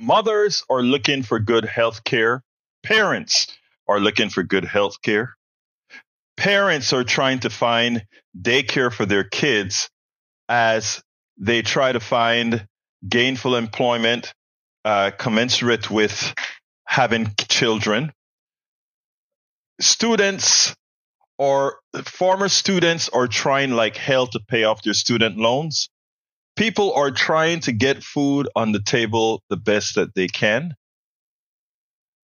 mothers are looking for good health care. Parents are looking for good health care. Parents are trying to find daycare for their kids as they try to find gainful employment uh, commensurate with having children. Students or former students are trying like hell to pay off their student loans. People are trying to get food on the table the best that they can.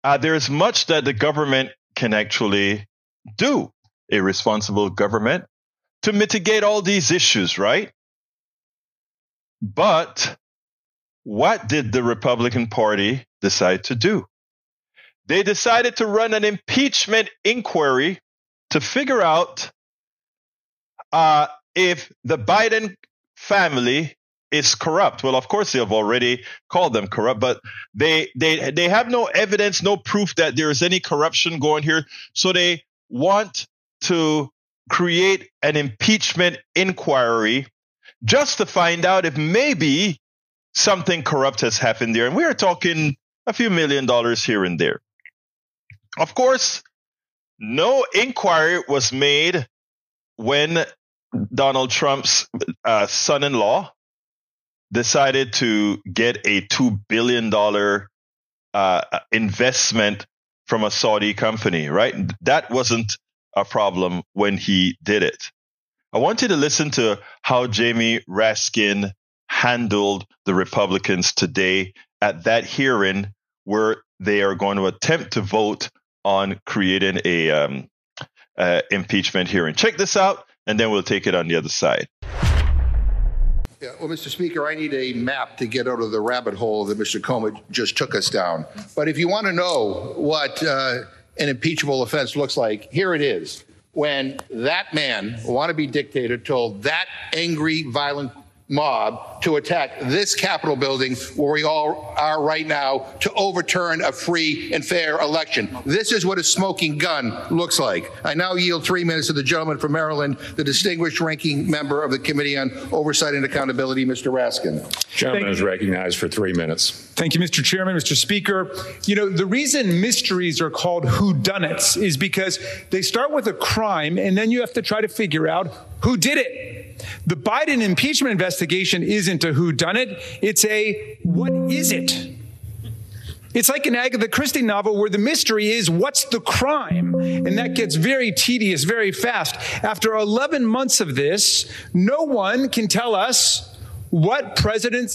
Uh, there's much that the government can actually do, a responsible government, to mitigate all these issues, right? But what did the Republican Party decide to do? They decided to run an impeachment inquiry to figure out uh, if the Biden family is corrupt. Well, of course, they have already called them corrupt, but they they they have no evidence, no proof that there is any corruption going here. So they want to create an impeachment inquiry just to find out if maybe something corrupt has happened there. And we are talking a few million dollars here and there. Of course, no inquiry was made when Donald Trump's uh, son in law decided to get a $2 billion uh, investment from a Saudi company, right? That wasn't a problem when he did it. I want you to listen to how Jamie Raskin handled the Republicans today at that hearing where they are going to attempt to vote on creating a um, uh, impeachment hearing. Check this out, and then we'll take it on the other side. Yeah, well, Mr. Speaker, I need a map to get out of the rabbit hole that Mr. Comer just took us down. But if you want to know what uh, an impeachable offense looks like, here it is. When that man, wannabe dictator, told that angry, violent mob to attack this Capitol building where we all are right now to overturn a free and fair election. This is what a smoking gun looks like. I now yield three minutes to the gentleman from Maryland, the distinguished ranking member of the Committee on Oversight and Accountability, Mr. Raskin. Gentleman is recognized for three minutes. Thank you, Mr. Chairman, Mr. Speaker. You know, the reason mysteries are called whodunits is because they start with a crime and then you have to try to figure out who did it. The Biden impeachment investigation isn't a whodunit, it's a what is it? It's like an Agatha Christie novel where the mystery is what's the crime? And that gets very tedious very fast. After 11 months of this, no one can tell us what President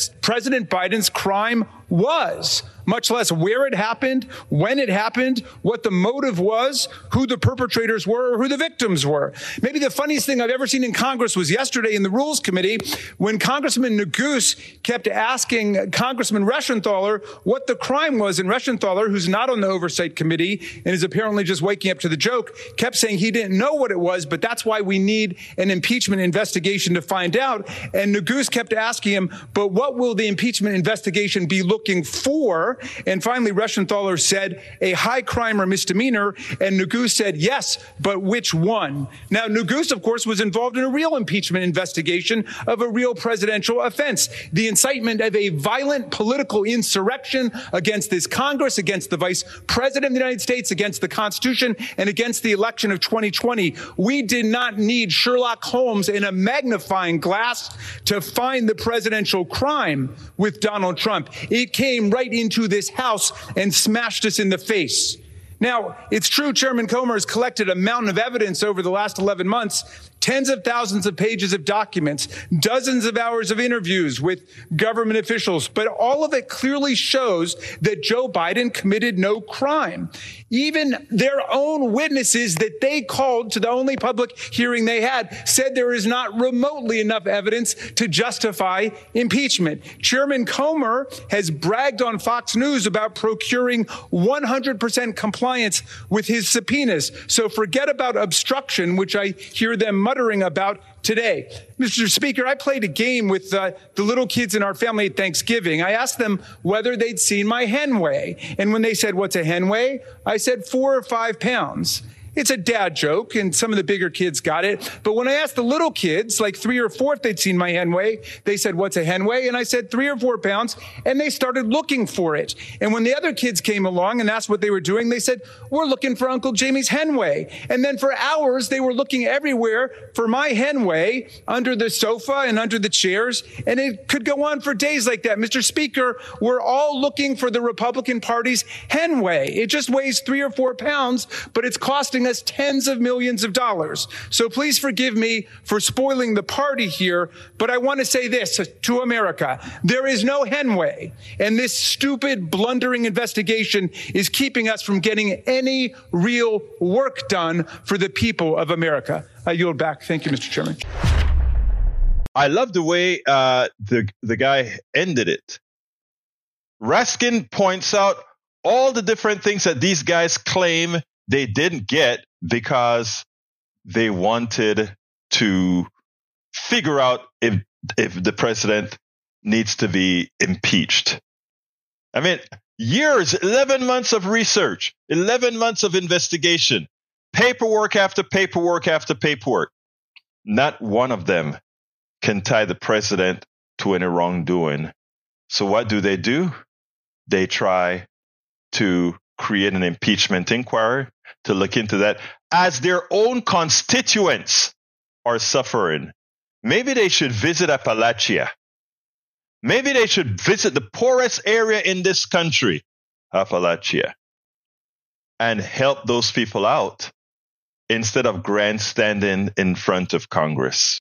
Biden's crime was much less where it happened, when it happened, what the motive was, who the perpetrators were, or who the victims were. Maybe the funniest thing I've ever seen in Congress was yesterday in the Rules Committee when Congressman Neguse kept asking Congressman Reschenthaler what the crime was, and Reschenthaler, who's not on the Oversight Committee and is apparently just waking up to the joke, kept saying he didn't know what it was, but that's why we need an impeachment investigation to find out. And Neguse kept asking him, but what will the impeachment investigation be looking for? And finally, Reschenthaler said a high crime or misdemeanor. And Neguse said, yes, but which one? Now, Neguse, of course, was involved in a real impeachment investigation of a real presidential offense, the incitement of a violent political insurrection against this Congress, against the vice president of the United States, against the Constitution, and against the election of 2020. We did not need Sherlock Holmes in a magnifying glass to find the presidential crime with Donald Trump. It came right into into this house and smashed us in the face. Now, it's true Chairman Comer has collected a mountain of evidence over the last 11 months, tens of thousands of pages of documents, dozens of hours of interviews with government officials, but all of it clearly shows that Joe Biden committed no crime. Even their own witnesses that they called to the only public hearing they had said there is not remotely enough evidence to justify impeachment. Chairman Comer has bragged on Fox News about procuring 100% compliance with his subpoenas. So forget about obstruction, which I hear them muttering about today. Mr. Speaker, I played a game with uh, the little kids in our family at Thanksgiving. I asked them whether they'd seen my henway. And when they said, What's a henway? I said, Four or five pounds. It's a dad joke, and some of the bigger kids got it. But when I asked the little kids, like three or four, if they'd seen my henway, they said, What's a henway? And I said, Three or four pounds. And they started looking for it. And when the other kids came along and asked what they were doing, they said, We're looking for Uncle Jamie's henway. And then for hours, they were looking everywhere for my henway under the sofa and under the chairs. And it could go on for days like that. Mr. Speaker, we're all looking for the Republican Party's henway. It just weighs three or four pounds, but it's costing us tens of millions of dollars. So please forgive me for spoiling the party here, but I want to say this to America. There is no henway, and this stupid, blundering investigation is keeping us from getting any real work done for the people of America. I yield back. Thank you, Mr. Chairman. I love the way uh, the the guy ended it. Raskin points out all the different things that these guys claim they didn't get because they wanted to figure out if if the president needs to be impeached. I mean, years, 11 months of research, 11 months of investigation, paperwork after paperwork after paperwork. Not one of them can tie the president to any wrongdoing. So what do they do? They try to create an impeachment inquiry to look into that as their own constituents are suffering. Maybe they should visit Appalachia. Maybe they should visit the poorest area in this country, Appalachia, and help those people out instead of grandstanding in front of Congress